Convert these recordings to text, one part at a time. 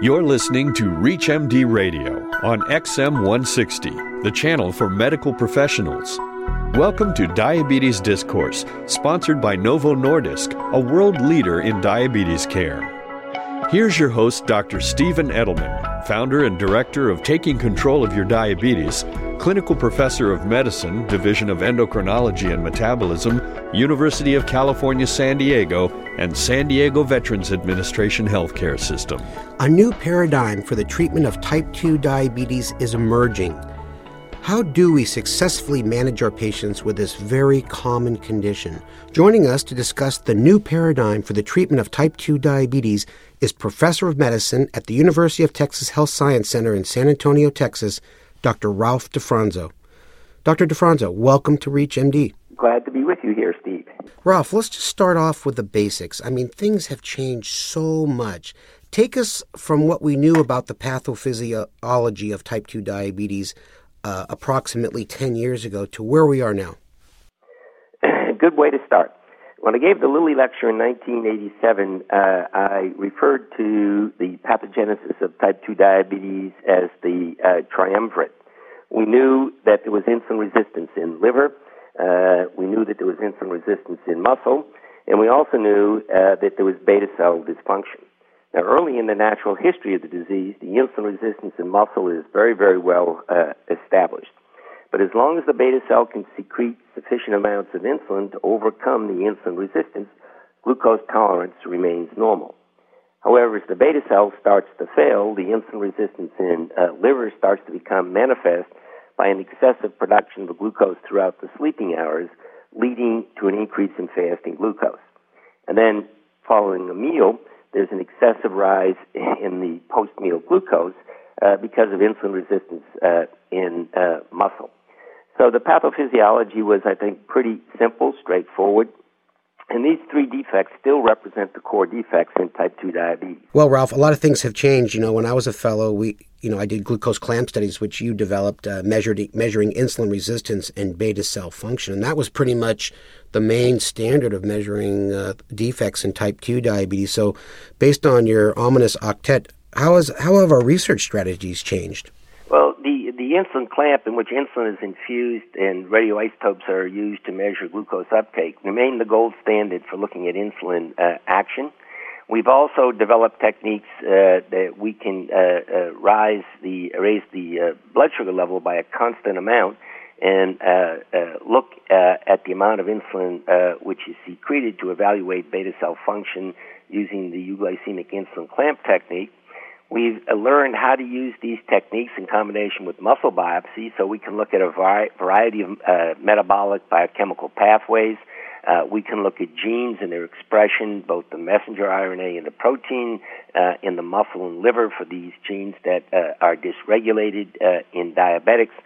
You're listening to ReachMD Radio on XM 160, the channel for medical professionals. Welcome to Diabetes Discourse, sponsored by Novo Nordisk, a world leader in diabetes care. Here's your host, Dr. Stephen Edelman, founder and director of Taking Control of Your Diabetes, clinical professor of medicine, Division of Endocrinology and Metabolism, University of California, San Diego, and San Diego Veterans Administration Healthcare System. A new paradigm for the treatment of type 2 diabetes is emerging. How do we successfully manage our patients with this very common condition? Joining us to discuss the new paradigm for the treatment of type 2 diabetes is Professor of Medicine at the University of Texas Health Science Center in San Antonio, Texas, Dr. Ralph DeFronzo. Dr. DeFronzo, welcome to ReachMD. Glad to be with you here, Steve. Ralph, let's just start off with the basics. I mean, things have changed so much. Take us from what we knew about the pathophysiology of type 2 diabetes uh, approximately 10 years ago to where we are now? Good way to start. When I gave the Lilly lecture in 1987, uh, I referred to the pathogenesis of type 2 diabetes as the uh, triumvirate. We knew that there was insulin resistance in liver, uh, we knew that there was insulin resistance in muscle, and we also knew uh, that there was beta cell dysfunction. Now, early in the natural history of the disease, the insulin resistance in muscle is very, very well uh, established. But as long as the beta cell can secrete sufficient amounts of insulin to overcome the insulin resistance, glucose tolerance remains normal. However, as the beta cell starts to fail, the insulin resistance in uh, liver starts to become manifest by an excessive production of glucose throughout the sleeping hours, leading to an increase in fasting glucose. And then, following a meal, there's an excessive rise in the post-meal glucose uh, because of insulin resistance uh, in uh, muscle. So the pathophysiology was, I think, pretty simple, straightforward. And these three defects still represent the core defects in type 2 diabetes. Well, Ralph, a lot of things have changed. You know, when I was a fellow, we, you know, I did glucose clamp studies, which you developed, uh, measured, measuring insulin resistance and beta cell function. And that was pretty much the main standard of measuring uh, defects in type 2 diabetes. So, based on your ominous octet, how, has, how have our research strategies changed? Well, the, the insulin clamp in which insulin is infused and radioisotopes are used to measure glucose uptake remain the gold standard for looking at insulin uh, action. We've also developed techniques uh, that we can uh, uh, rise the raise the uh, blood sugar level by a constant amount and uh, look at the amount of insulin which is secreted to evaluate beta cell function using the euglycemic insulin clamp technique. We've learned how to use these techniques in combination with muscle biopsy so we can look at a variety of uh, metabolic biochemical pathways. Uh, we can look at genes and their expression, both the messenger RNA and the protein uh, in the muscle and liver for these genes that uh, are dysregulated uh, in diabetics.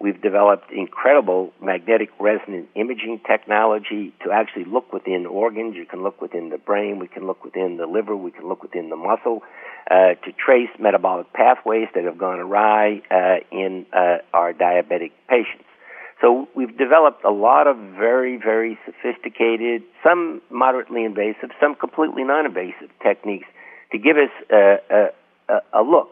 We've developed incredible magnetic resonance imaging technology to actually look within organs. You can look within the brain. We can look within the liver. We can look within the muscle uh, to trace metabolic pathways that have gone awry uh, in uh, our diabetic patients. So we've developed a lot of very, very sophisticated, some moderately invasive, some completely non-invasive techniques to give us a, a, a look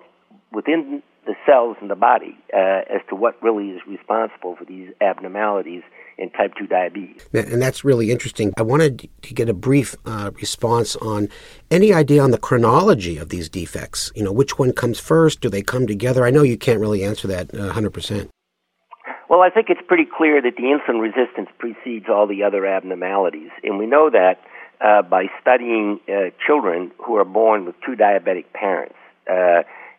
within the cells in the body uh, as to what really is responsible for these abnormalities in type 2 diabetes. And that's really interesting. I wanted to get a brief uh, response on any idea on the chronology of these defects. You know, which one comes first? Do they come together? I know you can't really answer that uh, 100%. Well, I think it's pretty clear that the insulin resistance precedes all the other abnormalities. And we know that uh, by studying uh, children who are born with two diabetic parents.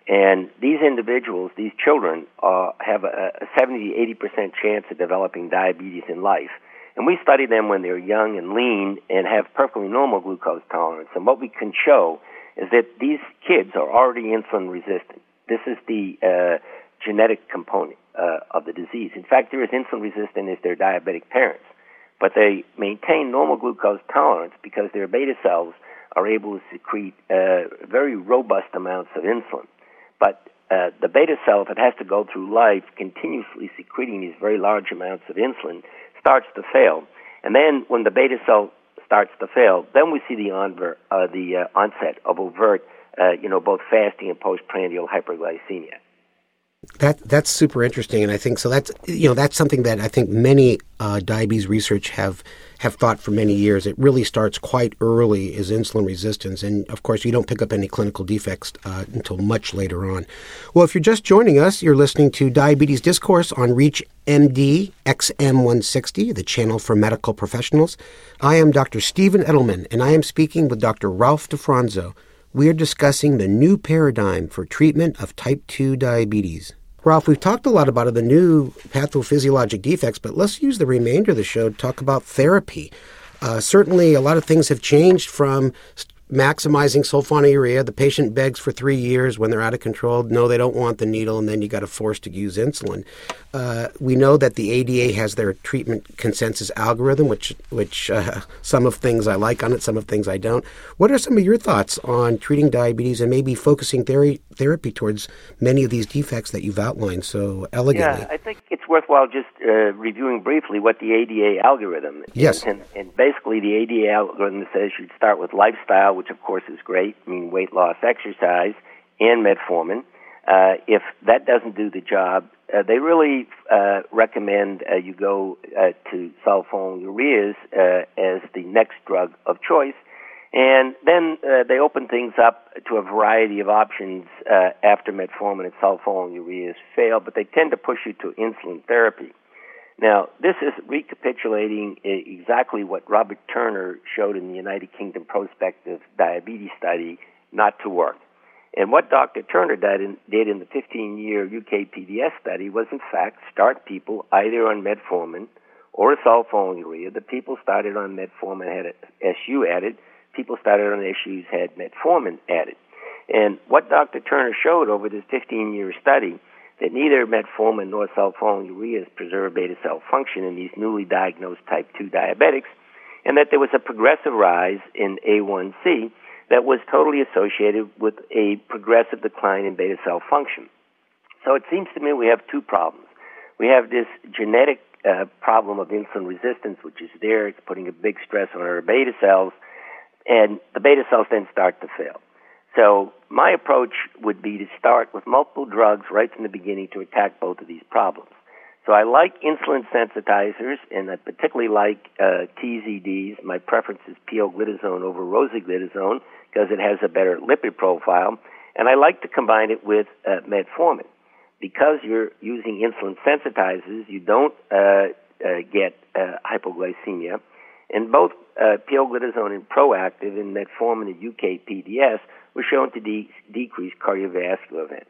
And these individuals, these children, uh, have a, a 70 80% chance of developing diabetes in life. And we study them when they're young and lean and have perfectly normal glucose tolerance. And what we can show is that these kids are already insulin resistant. This is the uh, genetic component uh, of the disease. In fact, they're as insulin resistant as their diabetic parents. But they maintain normal glucose tolerance because their beta cells are able to secrete uh, very robust amounts of insulin. But uh, the beta cell, if it has to go through life continuously secreting these very large amounts of insulin, starts to fail. And then when the beta cell starts to fail, then we see the, onver, uh, the uh, onset of overt uh, you know, both fasting and postprandial hyperglycemia. That that's super interesting, and I think so. That's you know that's something that I think many uh, diabetes research have have thought for many years. It really starts quite early is insulin resistance, and of course you don't pick up any clinical defects uh, until much later on. Well, if you're just joining us, you're listening to Diabetes Discourse on Reach MD XM160, the channel for medical professionals. I am Dr. Stephen Edelman, and I am speaking with Dr. Ralph DeFronzo we are discussing the new paradigm for treatment of type 2 diabetes. Ralph, we've talked a lot about the new pathophysiologic defects, but let's use the remainder of the show to talk about therapy. Uh, certainly, a lot of things have changed from maximizing sulfonylurea. The patient begs for three years when they're out of control. No, they don't want the needle, and then you got to force to use insulin. Uh, we know that the ADA has their treatment consensus algorithm, which which uh, some of things I like on it, some of things I don't. What are some of your thoughts on treating diabetes and maybe focusing therapy therapy towards many of these defects that you've outlined so elegantly? Yeah, I think worthwhile just uh, reviewing briefly what the ADA algorithm. is. Yes, and, and basically the ADA algorithm says you'd start with lifestyle, which of course is great, I mean weight loss, exercise, and metformin. Uh, if that doesn't do the job, uh, they really uh, recommend uh, you go uh, to sulfonylureas uh, as the next drug of choice. And then uh, they open things up to a variety of options uh, after metformin and sulfonylureas fail, but they tend to push you to insulin therapy. Now, this is recapitulating exactly what Robert Turner showed in the United Kingdom prospective diabetes study not to work. And what Dr. Turner did in, did in the 15 year UK PDS study was, in fact, start people either on metformin or a sulfonylurea. The people started on metformin had SU added. People started on SUs had metformin added. And what Dr. Turner showed over this 15 year study that neither metformin nor sulfonylureas preserve beta cell function in these newly diagnosed type 2 diabetics, and that there was a progressive rise in A1C that was totally associated with a progressive decline in beta cell function. So it seems to me we have two problems. We have this genetic uh, problem of insulin resistance, which is there. It's putting a big stress on our beta cells, and the beta cells then start to fail. So my approach would be to start with multiple drugs right from the beginning to attack both of these problems. So I like insulin sensitizers, and I particularly like uh, TZDs. My preference is pioglitazone over rosiglitazone because it has a better lipid profile, and I like to combine it with uh, metformin. Because you're using insulin sensitizers, you don't uh, uh, get uh, hypoglycemia, and both uh, pioglitazone and PROactive and metformin and UK PDS were shown to de- decrease cardiovascular events.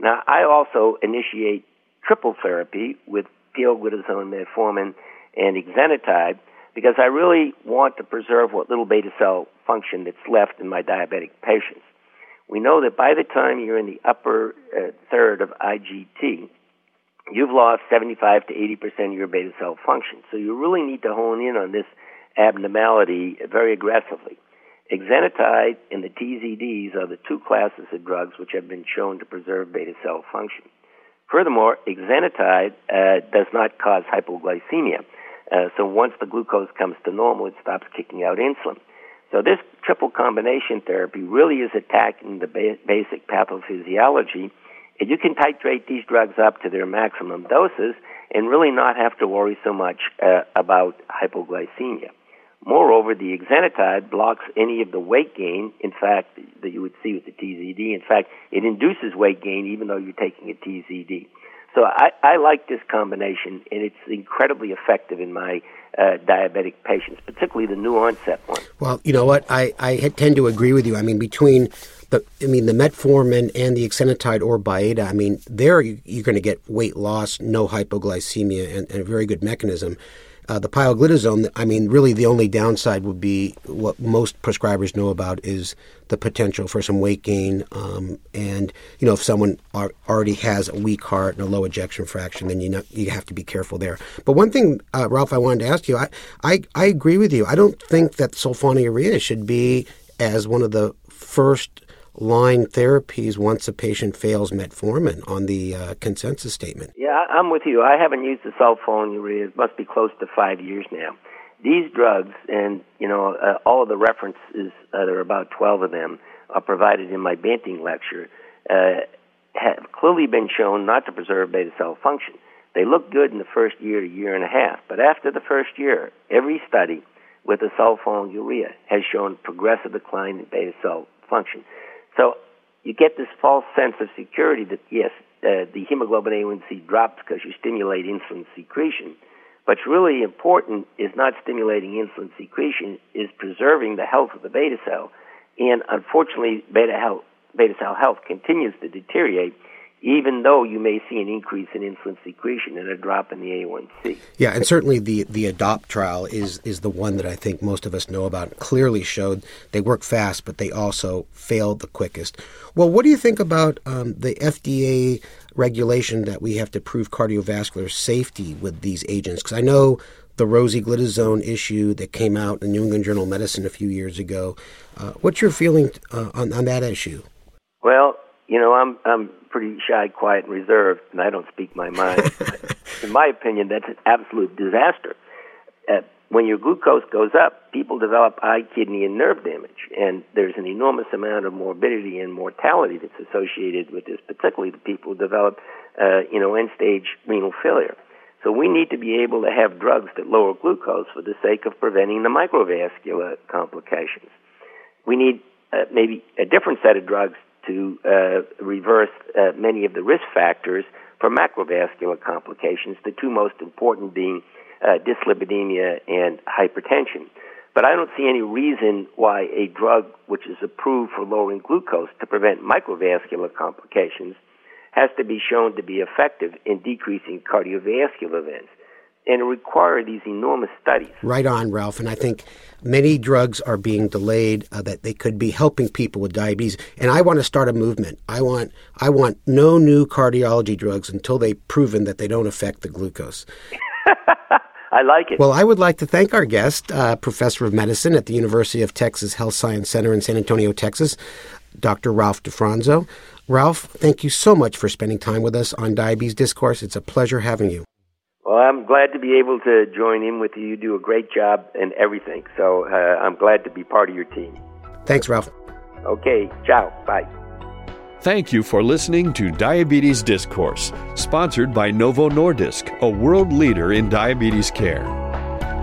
Now, I also initiate triple therapy with pioglitazone, metformin, and exenatide because I really want to preserve what little beta cell function that's left in my diabetic patients. We know that by the time you're in the upper uh, third of IGT, you've lost 75 to 80 percent of your beta cell function. So you really need to hone in on this abnormality very aggressively. Exenatide and the TZDs are the two classes of drugs which have been shown to preserve beta cell function. Furthermore, exenatide uh, does not cause hypoglycemia. Uh, so once the glucose comes to normal, it stops kicking out insulin. So this triple combination therapy really is attacking the ba- basic pathophysiology, and you can titrate these drugs up to their maximum doses and really not have to worry so much uh, about hypoglycemia. Moreover, the exenatide blocks any of the weight gain, in fact, that you would see with the TZD. In fact, it induces weight gain even though you're taking a TZD. So I, I like this combination, and it's incredibly effective in my uh, diabetic patients, particularly the new onset one. Well, you know what? I, I tend to agree with you. I mean, between the, I mean, the metformin and the exenatide or Byetta, I mean, there you, are going to get weight loss, no hypoglycemia, and, and a very good mechanism. Uh, the pioglitazone, I mean, really the only downside would be what most prescribers know about is the potential for some weight gain. Um, and, you know, if someone already has a weak heart and a low ejection fraction, then you know, you have to be careful there. But one thing, uh, Ralph, I wanted to ask you, I, I, I agree with you. I don't think that sulfonylurea should be as one of the first line therapies once a patient fails metformin on the uh, consensus statement. Yeah, I'm with you. I haven't used the sulfonylurea. It must be close to five years now. These drugs, and you know, uh, all of the references, uh, there are about 12 of them, are provided in my Banting lecture, uh, have clearly been shown not to preserve beta cell function. They look good in the first year year and a half, but after the first year, every study with a sulfonylurea has shown progressive decline in beta cell function. So you get this false sense of security that yes, uh, the hemoglobin A1C drops because you stimulate insulin secretion. What's really important is not stimulating insulin secretion, is preserving the health of the beta cell. And unfortunately, beta, health, beta cell health continues to deteriorate even though you may see an increase in insulin secretion and a drop in the A1C. Yeah, and certainly the, the ADOPT trial is, is the one that I think most of us know about. clearly showed they work fast, but they also failed the quickest. Well, what do you think about um, the FDA regulation that we have to prove cardiovascular safety with these agents? Because I know the rosiglitazone issue that came out in the New England Journal of Medicine a few years ago. Uh, what's your feeling uh, on, on that issue? Well, you know, I'm I'm pretty shy, quiet, and reserved, and I don't speak my mind. in my opinion, that's an absolute disaster. Uh, when your glucose goes up, people develop eye, kidney, and nerve damage, and there's an enormous amount of morbidity and mortality that's associated with this, particularly the people who develop, uh, you know, end-stage renal failure. So we need to be able to have drugs that lower glucose for the sake of preventing the microvascular complications. We need uh, maybe a different set of drugs to uh, reverse uh, many of the risk factors for macrovascular complications, the two most important being uh, dyslipidemia and hypertension. But I don't see any reason why a drug which is approved for lowering glucose to prevent microvascular complications has to be shown to be effective in decreasing cardiovascular events and require these enormous studies. Right on, Ralph. And I think many drugs are being delayed uh, that they could be helping people with diabetes. And I want to start a movement. I want I want no new cardiology drugs until they've proven that they don't affect the glucose. I like it. Well, I would like to thank our guest, uh, professor of medicine at the University of Texas Health Science Center in San Antonio, Texas, Dr. Ralph DeFronzo. Ralph, thank you so much for spending time with us on Diabetes Discourse. It's a pleasure having you. Well, I'm glad to be able to join in with you. You do a great job and everything. So uh, I'm glad to be part of your team. Thanks, Ralph. Okay. Ciao. Bye. Thank you for listening to Diabetes Discourse, sponsored by Novo Nordisk, a world leader in diabetes care.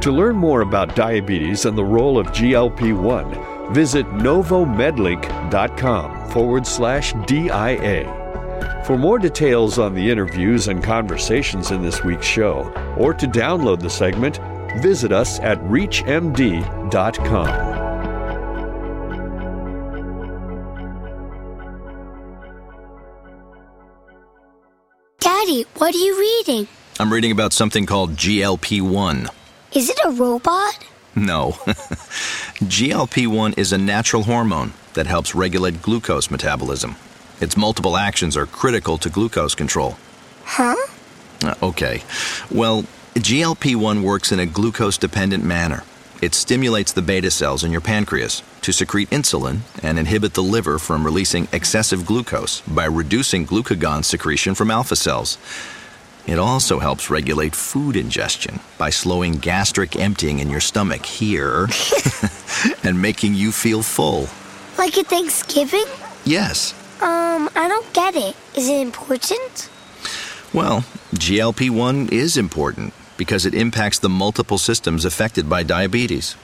To learn more about diabetes and the role of GLP 1, visit novomedlink.com forward slash DIA. For more details on the interviews and conversations in this week's show, or to download the segment, visit us at ReachMD.com. Daddy, what are you reading? I'm reading about something called GLP 1. Is it a robot? No. GLP 1 is a natural hormone that helps regulate glucose metabolism. Its multiple actions are critical to glucose control. Huh? Uh, okay. Well, GLP 1 works in a glucose dependent manner. It stimulates the beta cells in your pancreas to secrete insulin and inhibit the liver from releasing excessive glucose by reducing glucagon secretion from alpha cells. It also helps regulate food ingestion by slowing gastric emptying in your stomach here and making you feel full. Like at Thanksgiving? Yes. Um, I don't get it. Is it important? Well, GLP 1 is important because it impacts the multiple systems affected by diabetes.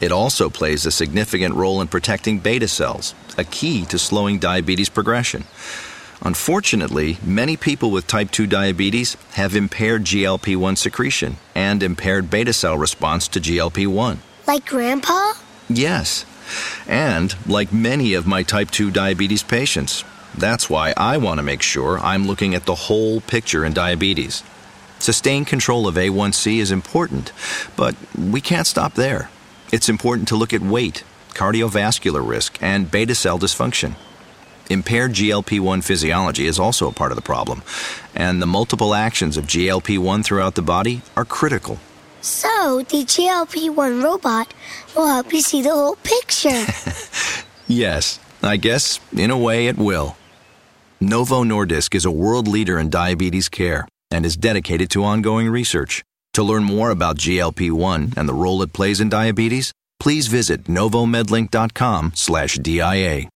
It also plays a significant role in protecting beta cells, a key to slowing diabetes progression. Unfortunately, many people with type 2 diabetes have impaired GLP 1 secretion and impaired beta cell response to GLP 1. Like Grandpa? Yes. And like many of my type 2 diabetes patients. That's why I want to make sure I'm looking at the whole picture in diabetes. Sustained control of A1C is important, but we can't stop there. It's important to look at weight, cardiovascular risk, and beta cell dysfunction. Impaired GLP 1 physiology is also a part of the problem, and the multiple actions of GLP 1 throughout the body are critical. So, the GLP 1 robot will help you see the whole picture. yes, I guess in a way it will. Novo Nordisk is a world leader in diabetes care and is dedicated to ongoing research. To learn more about GLP 1 and the role it plays in diabetes, please visit novomedlink.com/dia.